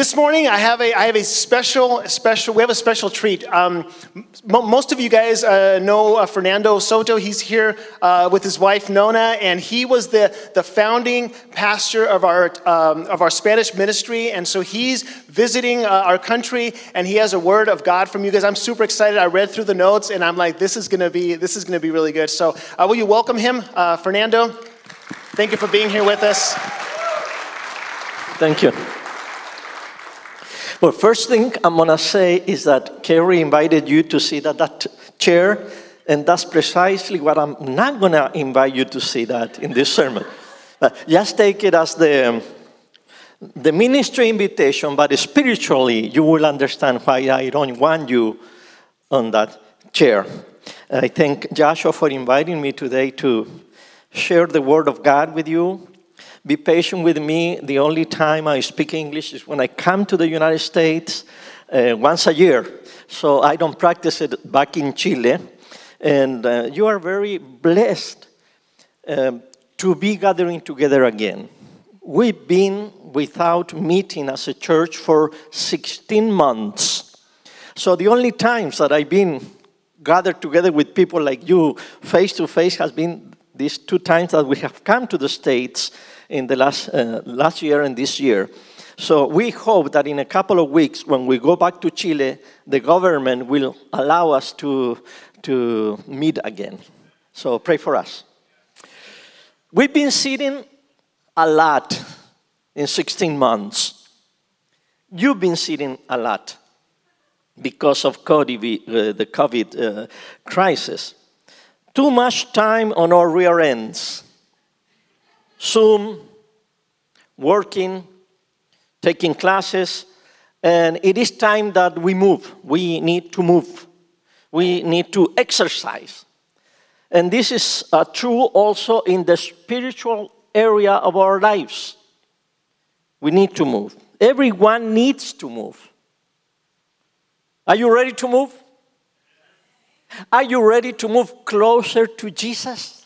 This morning, I have a I have a special special. We have a special treat. Um, m- most of you guys uh, know uh, Fernando Soto. He's here uh, with his wife Nona, and he was the the founding pastor of our um, of our Spanish ministry. And so he's visiting uh, our country, and he has a word of God from you guys. I'm super excited. I read through the notes, and I'm like, this is gonna be this is gonna be really good. So uh, will you welcome him, uh, Fernando? Thank you for being here with us. Thank you. Well, first thing I'm going to say is that Kerry invited you to sit at that chair, and that's precisely what I'm not going to invite you to see that in this sermon. But just take it as the, the ministry invitation, but spiritually, you will understand why I don't want you on that chair. I thank Joshua for inviting me today to share the Word of God with you be patient with me. The only time I speak English is when I come to the United States uh, once a year. So I don't practice it back in Chile. And uh, you are very blessed um, to be gathering together again. We've been without meeting as a church for 16 months. So the only times that I've been gathered together with people like you face to face has been these two times that we have come to the States in the last, uh, last year and this year. So we hope that in a couple of weeks, when we go back to Chile, the government will allow us to, to meet again. So pray for us. We've been sitting a lot in 16 months. You've been sitting a lot because of COVID, uh, the COVID uh, crisis. Too much time on our rear ends Zoom, working, taking classes, and it is time that we move. We need to move. We need to exercise. And this is uh, true also in the spiritual area of our lives. We need to move. Everyone needs to move. Are you ready to move? Are you ready to move closer to Jesus?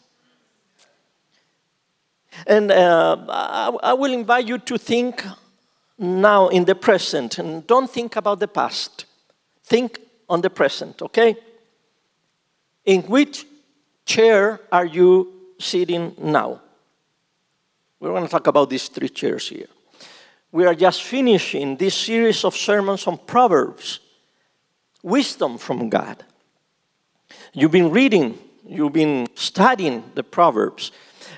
And uh, I, I will invite you to think now in the present and don't think about the past. Think on the present, okay? In which chair are you sitting now? We're going to talk about these three chairs here. We are just finishing this series of sermons on Proverbs, wisdom from God. You've been reading, you've been studying the Proverbs.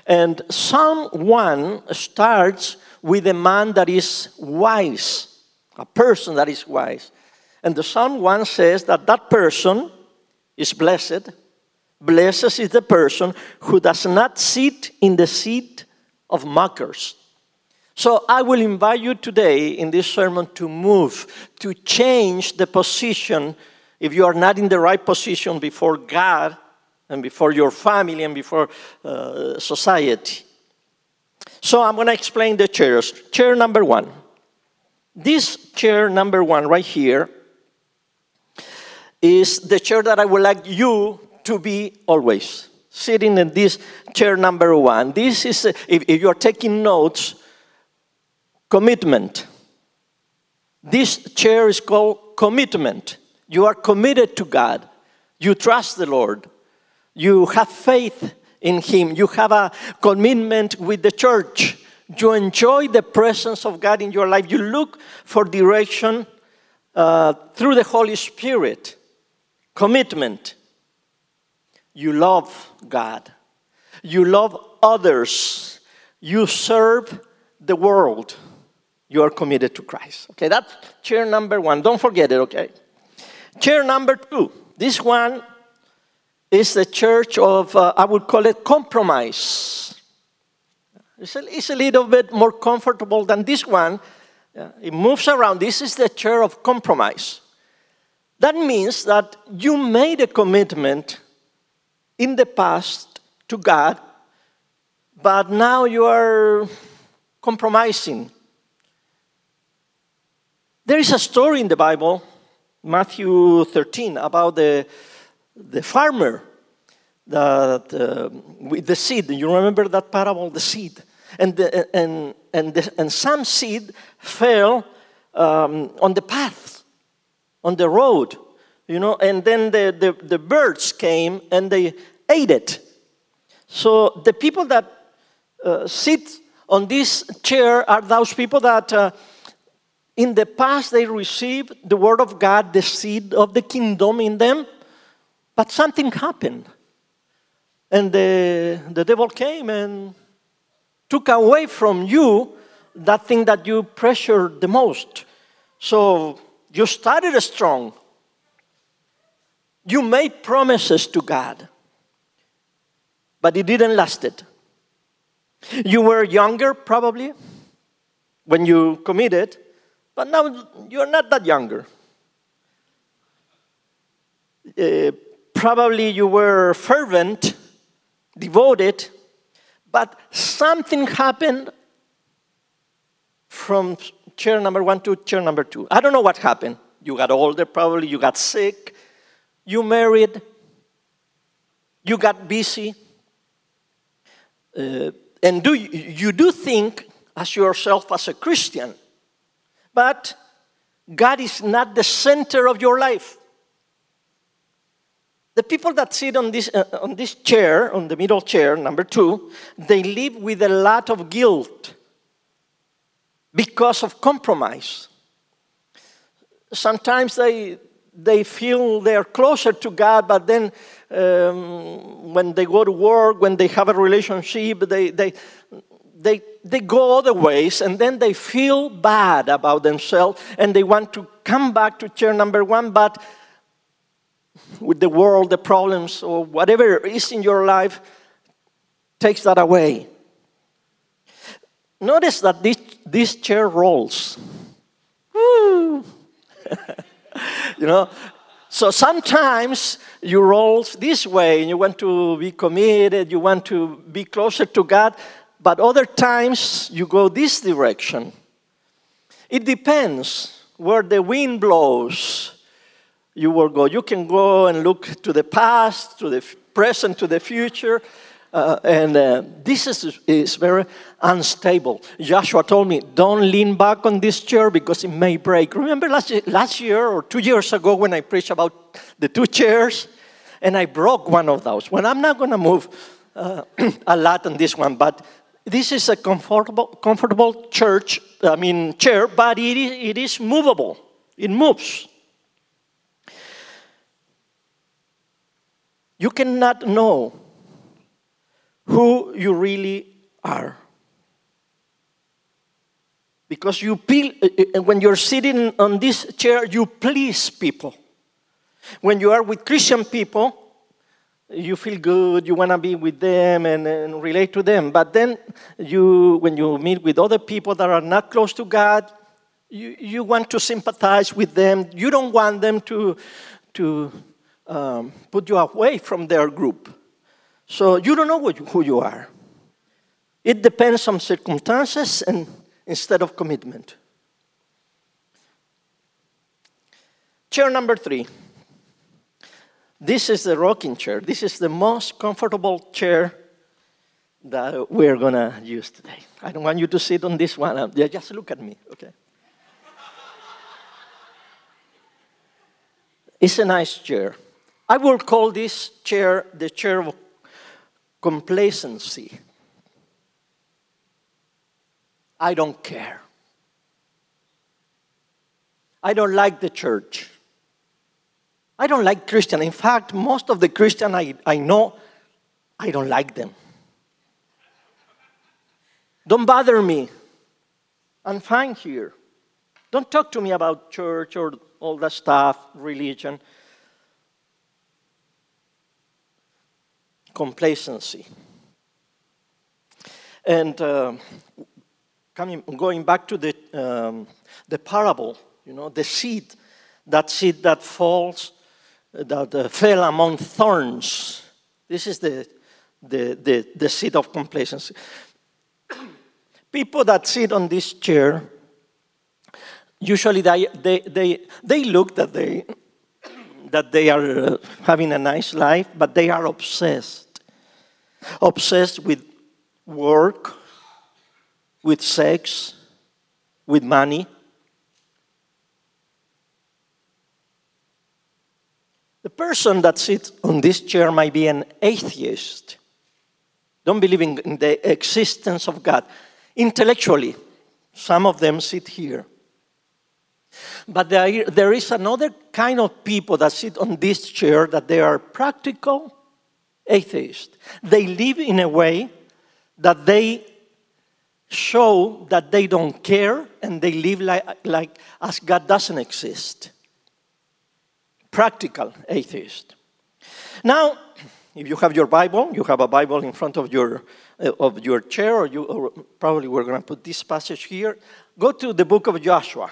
And Psalm 1 starts with a man that is wise, a person that is wise. And the Psalm 1 says that that person is blessed. Blessed is the person who does not sit in the seat of mockers. So I will invite you today in this sermon to move, to change the position if you are not in the right position before God and before your family and before uh, society. So I'm going to explain the chairs. Chair number one. This chair number one right here is the chair that I would like you to be always sitting in this chair number one. This is, if, if you're taking notes, commitment. This chair is called commitment. You are committed to God. You trust the Lord. You have faith in Him. You have a commitment with the church. You enjoy the presence of God in your life. You look for direction uh, through the Holy Spirit. Commitment. You love God. You love others. You serve the world. You are committed to Christ. Okay, that's chair number one. Don't forget it, okay? Chair number two. This one is the church of, uh, I would call it compromise. It's a, it's a, little bit more comfortable than this one. It moves around. This is the church of compromise. That means that you made a commitment in the past to God, but now you are compromising. There is a story in the Bible, Matthew 13, about the the farmer that, uh, with the seed. You remember that parable, the seed? and, the, and, and, the, and some seed fell um, on the path, on the road, you know, and then the, the, the birds came and they ate it. So the people that uh, sit on this chair are those people that uh, in the past they received the word of God, the seed of the kingdom in them, but something happened. And the, the devil came and took away from you that thing that you pressured the most. So you started strong. You made promises to God, but it didn't last it. You were younger, probably, when you committed, but now you're not that younger. Uh, probably you were fervent, devoted, but something happened from chair number one to chair number two. I don't know what happened. You got older, probably, you got sick, you married, you got busy. Uh, and do you, you do think as yourself as a Christian, but God is not the center of your life. The people that sit on this, uh, on this chair, on the middle chair, number two, they live with a lot of guilt because of compromise. Sometimes they, they feel they're closer to God, but then um, when they go to work, when they have a relationship, they, they, they, they go other ways, and then they feel bad about themselves, and they want to come back to chair number one, but with the world, the problems, or whatever is in your life takes that away. Notice that this, this chair rolls. You know, so sometimes you roll this way and you want to be committed, you want to be closer to God, but other times you go this direction. It depends where the wind blows. You will go. You can go and look to the past, to the present, to the future. Uh, and uh, this is, is very unstable. Joshua told me, don't lean back on this chair because it may break. Remember last, last year or two years ago when I preached about the two chairs? And I broke one of those. Well, I'm not going to move uh, a lot on this one, but this is a comfortable, comfortable church, I mean, chair, but it is, it is movable. It moves. You cannot know who you really are. Because you feel, uh, uh, when you're sitting on this chair, you please people. When you are with Christian people, you feel good, you want to be with them and, and, relate to them. But then, you, when you meet with other people that are not close to God, you, you want to sympathize with them. You don't want them to, to um, put you away from their group. So you don't know who you are. It depends on circumstances and instead of commitment. Chair number three. This is the rocking chair. This is the most comfortable chair that we're going to use today. I don't want you to sit on this one. Yeah, Just look at me, okay? It's a nice chair. I will call this chair the chair of complacency. I don't care. I don't like the church. I don't like Christian. In fact, most of the Christian I, I know, I don't like them. Don't bother me. I'm fine here. Don't talk to me about church or all that stuff, religion. Complacency. And uh, coming, going back to the, um, the parable, you know, the seed, that seed that falls that uh, fell among thorns. This is the, the, the, the seat of complacency. People that sit on this chair, usually they, they, they, they look that they, that they are uh, having a nice life, but they are obsessed. Obsessed with work, with sex, with money. The person that sits on this chair might be an atheist, don't believe in, the existence of God. Intellectually, some of them sit here. But there is another kind of people that sit on this chair that they are practical atheists. They live in a way that they show that they don't care and they live like, like as God doesn't exist. Practical atheist. Now, if you have your Bible, you have a Bible in front of your, uh, of your chair, or you or probably we're going to put this passage here. Go to the book of Joshua.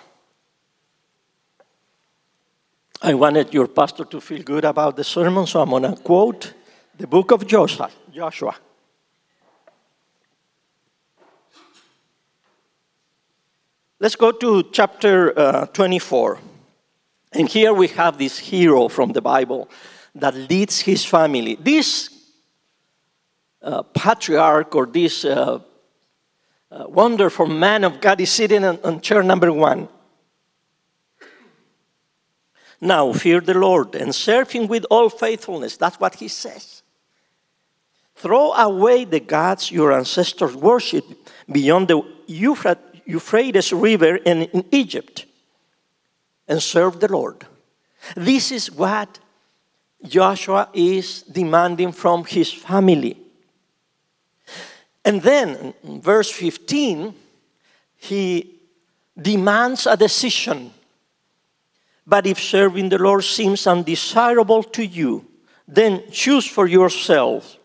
I wanted your pastor to feel good about the sermon, so I'm going to quote the book of Joshua. Joshua. Let's go to chapter uh, 24. And here we have this hero from the Bible that leads his family. This uh, patriarch or this uh, uh wonderful man of God is sitting on, on chair number one. Now, fear the Lord and serve him with all faithfulness. That's what he says. Throw away the gods your ancestors worshipped beyond the Euphrates River and in Egypt and serve the Lord. This is what Joshua is demanding from his family. And then, verse 15, he demands a decision. But if serving the Lord seems undesirable to you, then choose for yourself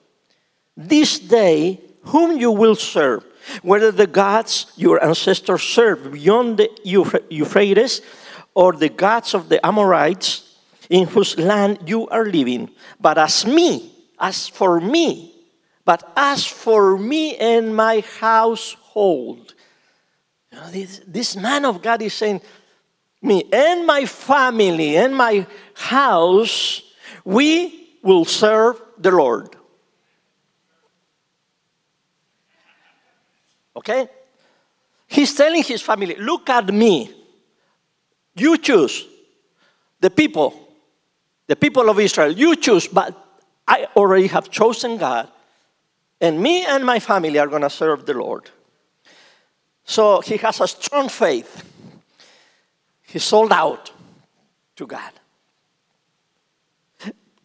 this day whom you will serve, whether the gods your ancestors served beyond the Euphrates or the gods of the Amorites in whose land you are living. But as me, as for me, but as for me and my household, you know, this, this man of God is saying, me and my family and my house, we will serve the Lord. Okay? He's telling his family, look at me. You choose the people, the people of Israel. You choose, but I already have chosen God. And me and my family are going to serve the Lord. So he has a strong faith. He sold out to God.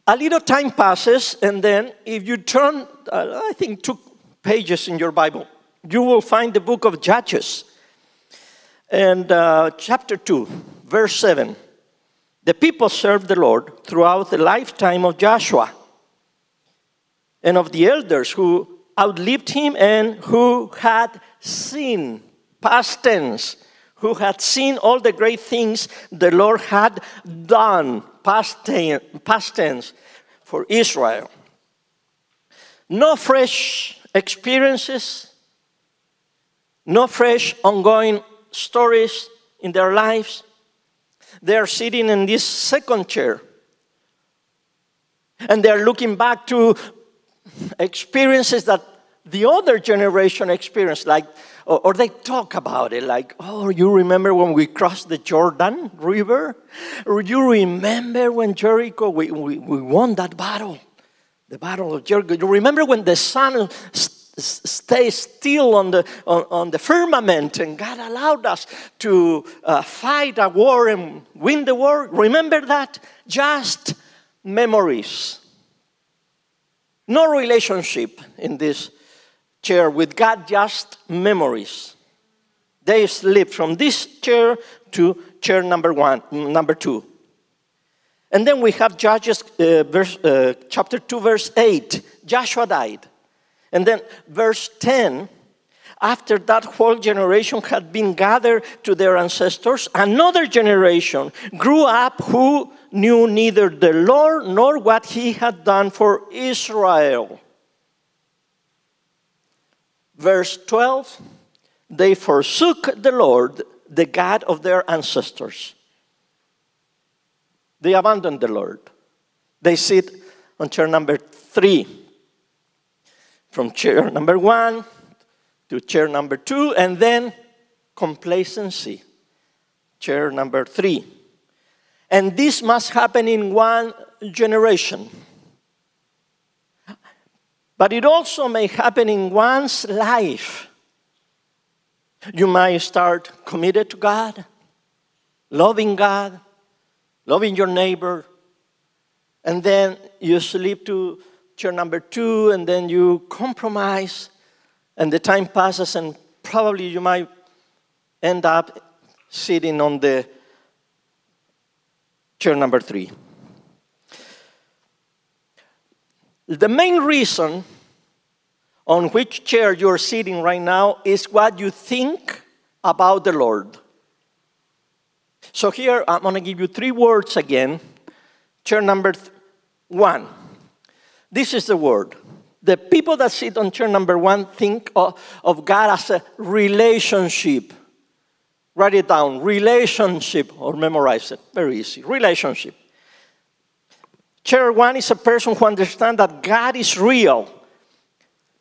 A little time passes, and then if you turn, uh, I think, two pages in your Bible, you will find the book of Judges. And uh, chapter 2, verse 7. The people served the Lord throughout the lifetime of Joshua and of the elders who outlived him and who had seen, past tense, who had seen all the great things the Lord had done, past tense, for Israel. No fresh experiences, no fresh ongoing stories in their lives. They are sitting in this second chair. And they're looking back to experiences that the other generation experienced, like, or, or, they talk about it, like, oh, you remember when we crossed the Jordan River? Or you remember when Jericho, we, we, we won that battle, the battle of Jericho? You remember when the sun stay still on the, on, on, the firmament and God allowed us to uh, fight a war and win the war. Remember that? Just memories. No relationship in this chair with God, just memories. They slip from this chair to chair number one, number two. And then we have Judges uh, verse, uh, chapter 2, verse 8. Joshua died. And then verse 10 after that whole generation had been gathered to their ancestors, another generation grew up who knew neither the Lord nor what he had done for Israel. Verse 12 they forsook the Lord, the God of their ancestors. They abandoned the Lord. They sit on chair number three from chair number one to chair number two, and then complacency, chair number three. And this must happen in one generation. But it also may happen in one's life. You might start committed to God, loving God, loving your neighbor, and then you slip to chair number two, and then you compromise, and the time passes, and probably you might end up sitting on the chair number three. The main reason on which chair you're sitting right now is what you think about the Lord. So here I'm going to give you three words again. Chair number one. This is the word. The people that sit on chair number one think of, of God as a relationship. Write it down relationship or memorize it. Very easy. Relationship. Chair one is a person who understands that God is real,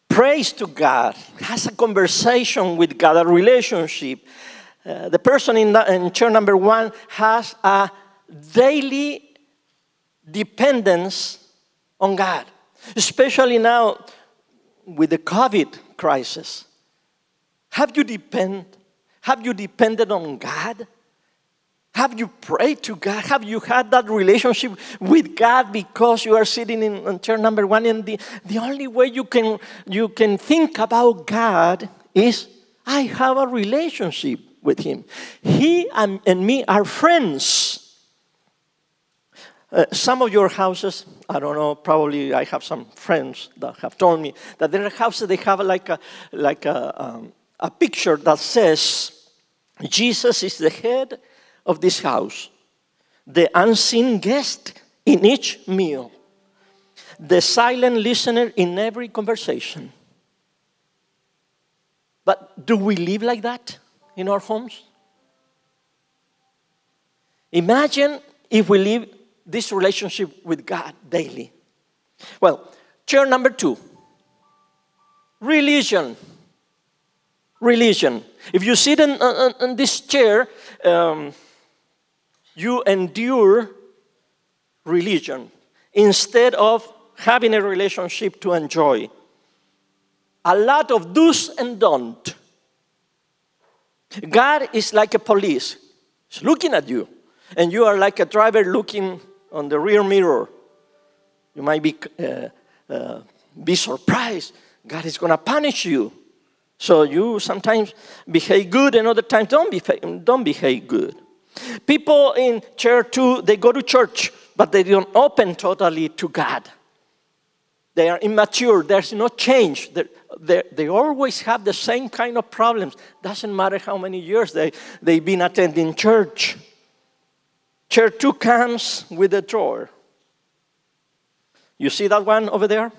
prays to God, has a conversation with God, a relationship. Uh, the person in, the, in chair number one has a daily dependence on God, especially now with the COVID crisis. Have you depend? Have you depended on God? Have you prayed to God? Have you had that relationship with God because you are sitting in, chair number one? And the, the only way you can, you can think about God is I have a relationship with Him. He and, and me are friends. Uh, some of your houses, I don't know, probably I have some friends that have told me that there are houses they have like a, like a, um, a picture that says, Jesus is the head of this house, the unseen guest in each meal, the silent listener in every conversation. But do we live like that in our homes? Imagine if we live this relationship with God daily. Well, chair number two religion. Religion. If you sit in, in, in this chair, um, you endure religion instead of having a relationship to enjoy. A lot of do's and don't. God is like a police, He's looking at you, and you are like a driver looking on the rear mirror. You might be, uh, uh, be surprised. God is going to punish you. So you sometimes behave good, and other times don't behave, don't behave good. People in church too, they go to church, but they don't open totally to God. They are immature. There's no change. They're, they're, they always have the same kind of problems. Doesn't matter how many years they, they've been attending church. Church two comes with a drawer. You see that one over there?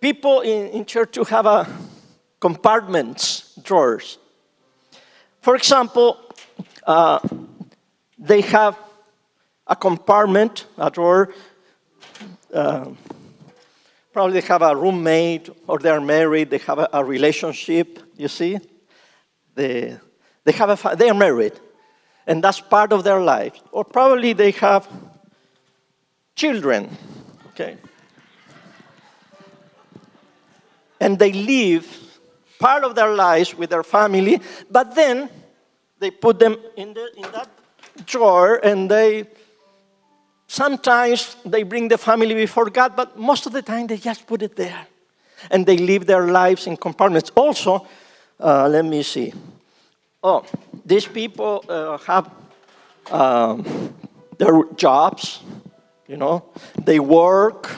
People in, in church two have a compartments, drawers. For example, uh, they have a compartment, a drawer. Uh, probably they have a roommate or they are married, they have a, a relationship, you see? They, they, have a, they are married, and that's part of their life. Or probably they have children, okay? And they live part of their lives with their family, but then they put them in, the, in that drawer and they sometimes they bring the family before God, but most of the time they just put it there. And they live their lives in compartments. Also, uh, let me see. Oh, these people uh, have um, their jobs, you know, they work,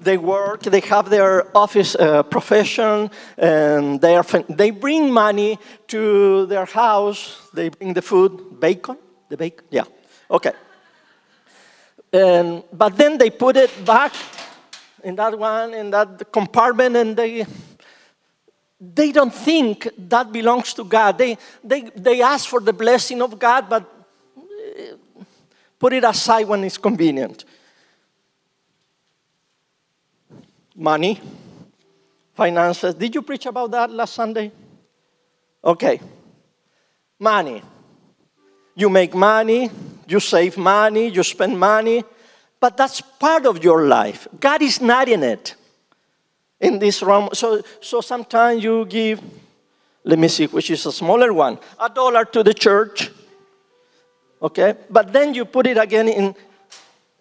they work, they have their office uh, profession, and they, are, they bring money to their house. They bring the food, bacon, the bacon, yeah, okay. And, but then they put it back in that one, in that compartment, and they, they don't think that belongs to God. They, they, they ask for the blessing of God, but uh, put it aside when it's convenient. money, finances. Did you preach about that last Sunday? Okay. Money. You make money, you save money, you spend money, but that's part of your life. God is not in it. In this realm. So, so sometimes you give, let me see, which is a smaller one, a dollar to the church. Okay? But then you put it again in,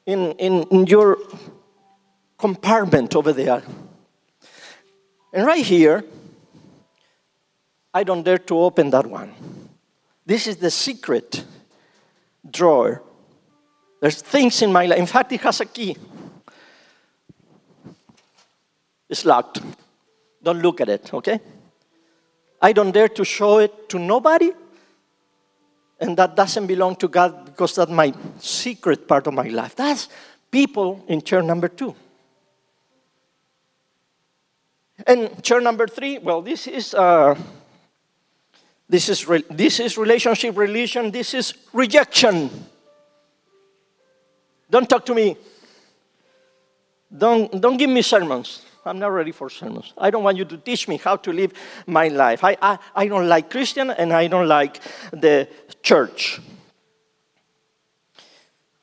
in, in, in your compartment over there. And right here, I don't dare to open that one. This is the secret drawer. There's things in my life. In fact, it has a key. It's locked. Don't look at it, okay? I don't dare to show it to nobody. And that doesn't belong to God because that's my secret part of my life. That's people in chair number two. And chair number three, well, this is uh, this is re- this is relationship, religion. This is rejection. Don't talk to me. Don't don't give me sermons. I'm not ready for sermons. I don't want you to teach me how to live my life. I, I, I don't like Christian and I don't like the church.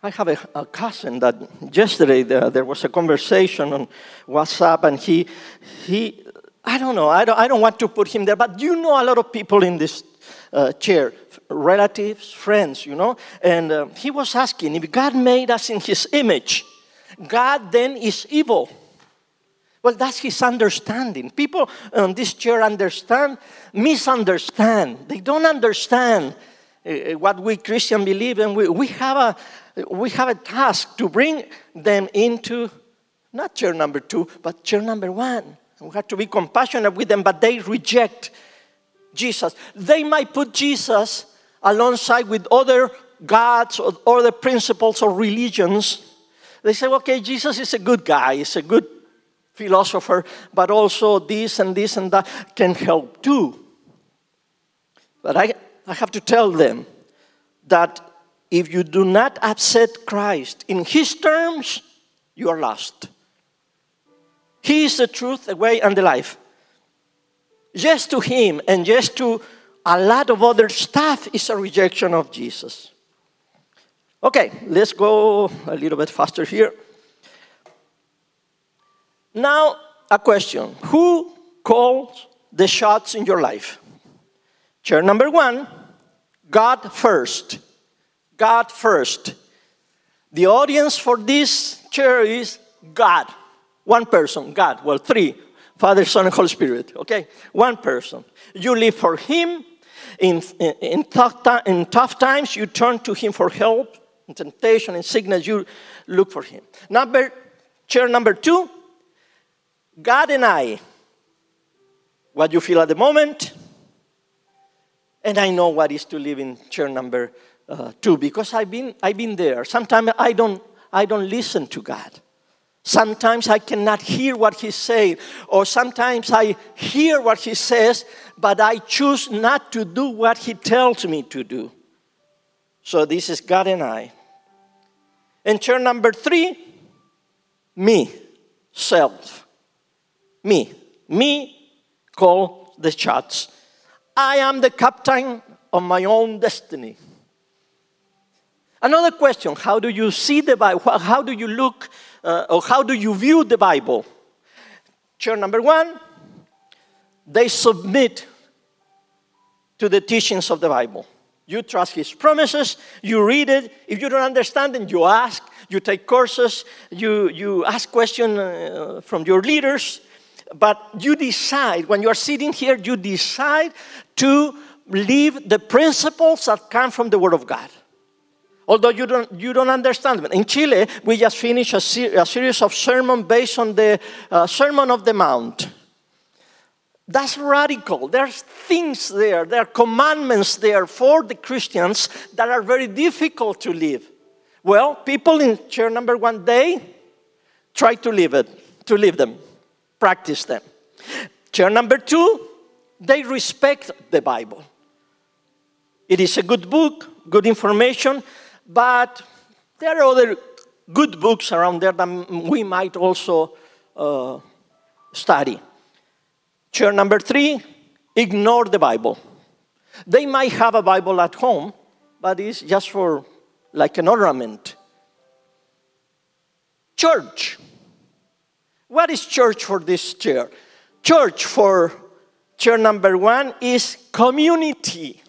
I have a, a cousin that yesterday there, there, was a conversation on WhatsApp, and he, he I don't know, I don't, I don't want to put him there, but you know a lot of people in this uh, chair, relatives, friends, you know, and uh, he was asking if God made us in his image, God then is evil. Well, that's his understanding. People on this chair understand, misunderstand. They don't understand uh, what we Christians believe, and we, we have a we have a task to bring them into not chair number two, but chair number one. We have to be compassionate with them, but they reject Jesus. They might put Jesus alongside with other gods or other principles or religions. They say, okay, Jesus is a good guy, he's a good philosopher, but also this and this and that can help too. But I, I have to tell them that if you do not accept Christ in His terms, you are lost. He is the truth, the way, and the life. Yes to Him and yes to a lot of other stuff is a rejection of Jesus. Okay, let's go a little bit faster here. Now, a question Who calls the shots in your life? Chair number one God first. God first. The audience for this chair is God. One person, God. Well, three Father, Son, and Holy Spirit. Okay? One person. You live for Him. In, in, in, tough, in tough times, you turn to Him for help. In temptation, in sickness, you look for Him. Number, chair number two God and I. What you feel at the moment. And I know what is to live in chair number uh, too, because I've been, I've been there. Sometimes I don't, I don't listen to God. Sometimes I cannot hear what He's saying, or sometimes I hear what He says, but I choose not to do what He tells me to do. So this is God and I. And chair number three, me, self. Me. Me call the shots. I am the captain of my own destiny. Another question how do you see the Bible? How do you look uh, or how do you view the Bible? Chair number one, they submit to the teachings of the Bible. You trust his promises, you read it. If you don't understand them, you ask, you take courses, you, you ask questions uh, from your leaders. But you decide, when you are sitting here, you decide to live the principles that come from the Word of God although you don't, you don't understand them. In Chile, we just finished a, ser- a series of sermons based on the uh, Sermon of the Mount. That's radical. There's things there, there are commandments there for the Christians that are very difficult to live. Well, people in chair number one, they try to live it, to live them, practice them. Chair number two, they respect the Bible. It is a good book, good information, but there are other good books around there that we might also uh, study. Chair number three, ignore the Bible. They might have a Bible at home, but it's just for like an ornament. Church. What is church for this chair? Church for chair number one is community.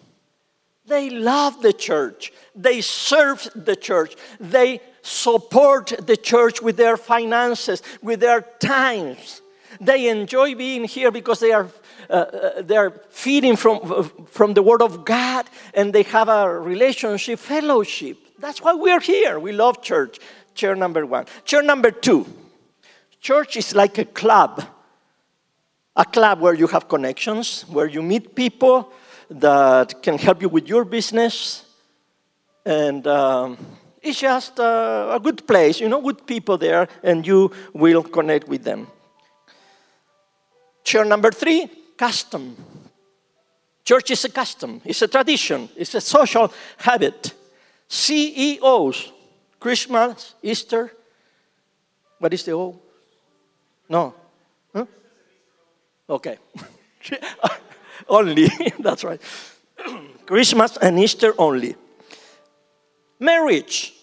They love the church. They serve the church. They support the church with their finances, with their times. They enjoy being here because they are, uh, uh, they are feeding from, from the Word of God and they have a relationship, fellowship. That's why we're here. We love church. Chair number one. Chair number two. Church is like a club. A club where you have connections, where you meet people that can help you with your business. And um, it's just a, a good place, you know, good people there, and you will connect with them. Chair number three, custom. Church is a custom, it's a tradition, it's a social habit. CEOs, Christmas, Easter. What is the O? No. Huh? Okay. only, that's right. Christmas and Easter only. Marriage.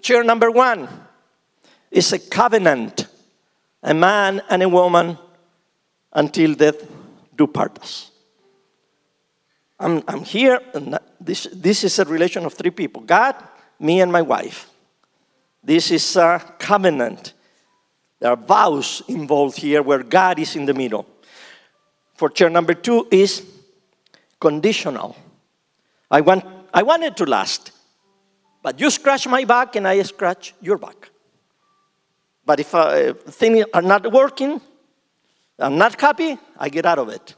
Chair number one is a covenant. A man and a woman until death do part us. I'm, I'm here, and this, this is a relation of three people God, me, and my wife. This is a covenant. There are vows involved here where God is in the middle. For chair number two is conditional. I want, I want it to last, but you scratch my back and I scratch your back. But if uh, things are not working, I'm not happy, I get out of it.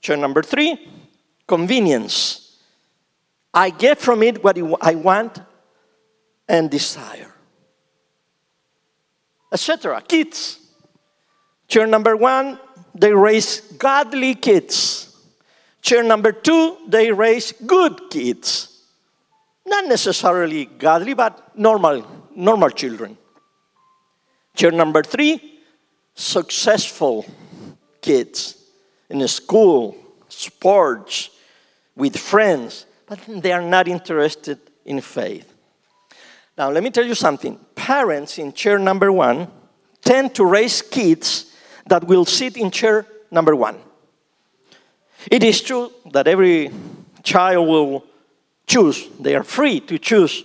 Chair number three, convenience. I get from it what I want and desire. Etc. Kids. Chair number one, they raise godly kids. Chair number two, they raise good kids. Not necessarily godly, but normal, normal children. Chair number three, successful kids in school, sports, with friends, but they are not interested in faith. Now, let me tell you something. Parents in chair number one tend to raise kids that will sit in chair number one. It is true that every child will choose, they are free to choose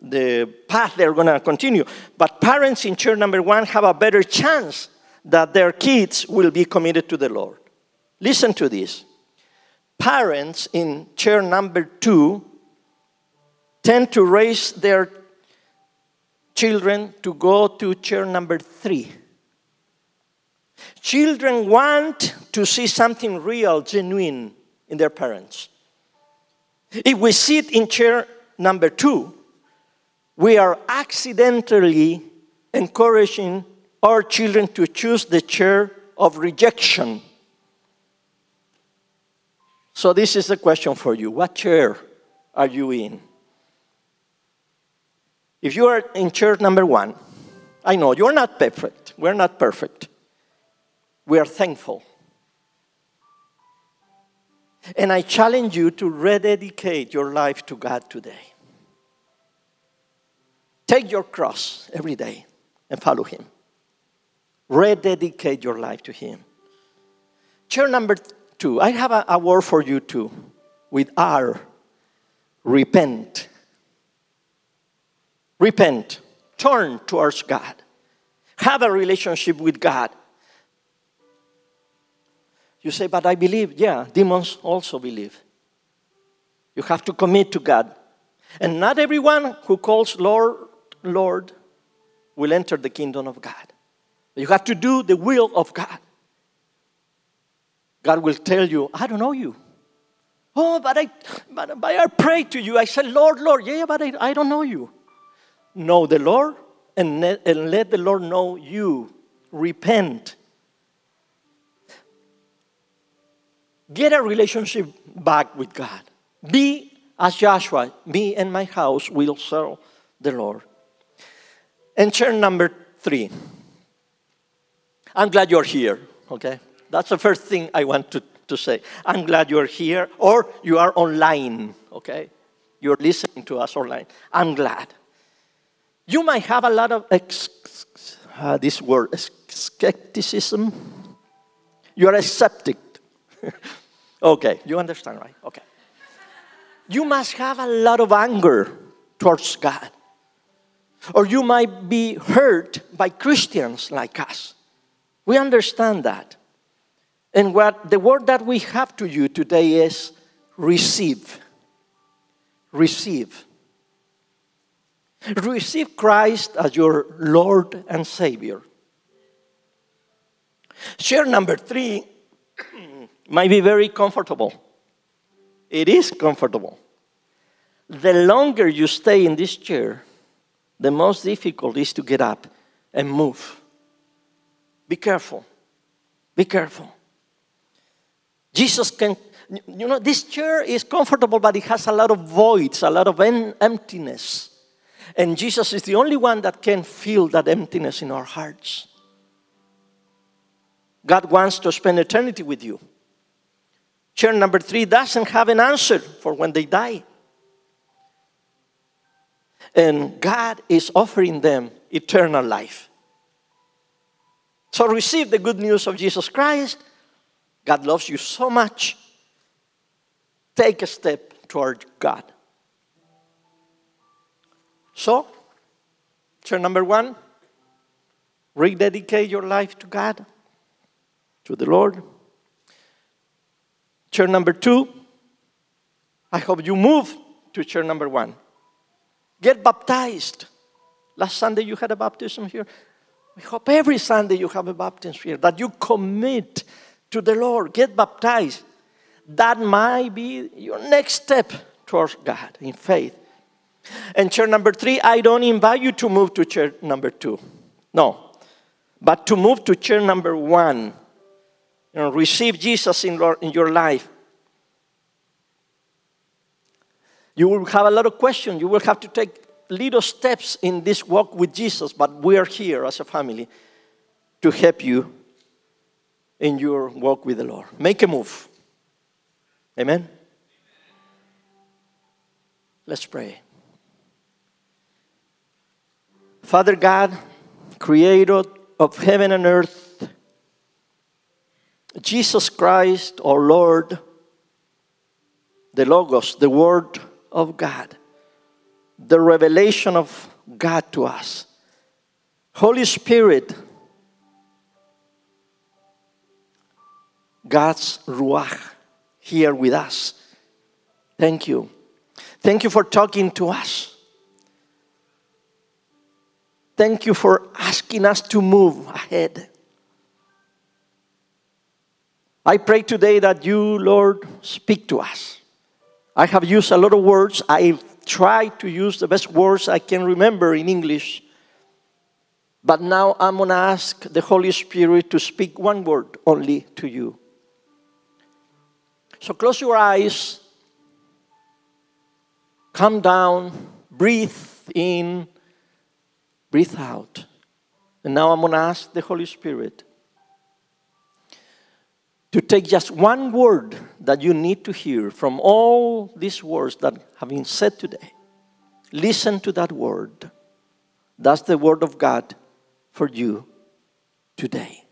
the path they're going to continue. But parents in chair number one have a better chance that their kids will be committed to the Lord. Listen to this. Parents in chair number two tend to raise their children to go to chair number three. Children want to see something real, genuine in their parents. If we sit in chair number two, we are accidentally encouraging our children to choose the chair of rejection. So, this is the question for you What chair are you in? If you are in chair number one, I know you're not perfect. We're not perfect. We are thankful. And I challenge you to rededicate your life to God today. Take your cross every day and follow Him. Rededicate your life to Him. Chair number two, I have a, a word for you too with R. Repent. Repent. Turn towards God. Have a relationship with God. You say, but I believe. Yeah, demons also believe. You have to commit to God. And not everyone who calls Lord, Lord will enter the kingdom of God. You have to do the will of God. God will tell you, I don't know you. Oh, but I, but, but I pray to you. I said, Lord, Lord. Yeah, but I, I don't know you. Know the Lord and, and let the Lord know you. Repent. Get a relationship back with God. Be as Joshua, me and my house will serve the Lord. And chair number three. I'm glad you're here, okay? That's the first thing I want to, to say. I'm glad you're here, or you are online, okay? You're listening to us online. I'm glad. You might have a lot of uh, this word skepticism. You are a skeptic. okay, you understand, right? Okay. You must have a lot of anger towards God. Or you might be hurt by Christians like us. We understand that. And what the word that we have to you today is receive. Receive. Receive Christ as your Lord and Savior. Chair number three might be very comfortable. It is comfortable. The longer you stay in this chair, the most difficult is to get up and move. Be careful. Be careful. Jesus can, you know, this chair is comfortable, but it has a lot of voids, a lot of emptiness. And Jesus is the only one that can fill that emptiness in our hearts. God wants to spend eternity with you. Chair number three doesn't have an answer for when they die. And God is offering them eternal life. So receive the good news of Jesus Christ. God loves you so much. Take a step toward God. So, chair number one, rededicate your life to God, to the Lord. Chair number two, I hope you move to chair number one. Get baptized. Last Sunday you had a baptism here. I hope every Sunday you have a baptism here, that you commit to the Lord, get baptized. That might be your next step towards God in faith. And chair number three, I don't invite you to move to chair number two. No. But to move to chair number one. and receive Jesus in, in your life. You will have a lot of questions. You will have to take little steps in this walk with Jesus, but we are here as a family to help you in your walk with the Lord. Make a move. Amen? Let's pray. Father God, creator of heaven and earth, Jesus Christ, our Lord, the Logos, the Word of God, the revelation of God to us. Holy Spirit, God's Ruach here with us. Thank you. Thank you for talking to us. Thank you for asking us to move ahead. I pray today that you, Lord, speak to us. I have used a lot of words. I try to use the best words I can remember in English. But now I'm going to ask the Holy Spirit to speak one word only to you. So close your eyes, come down, breathe in, breathe out. And now I'm going to ask the Holy Spirit to take just one word that you need to hear from all these words that have been said today. Listen to that word. That's the word of God for you today.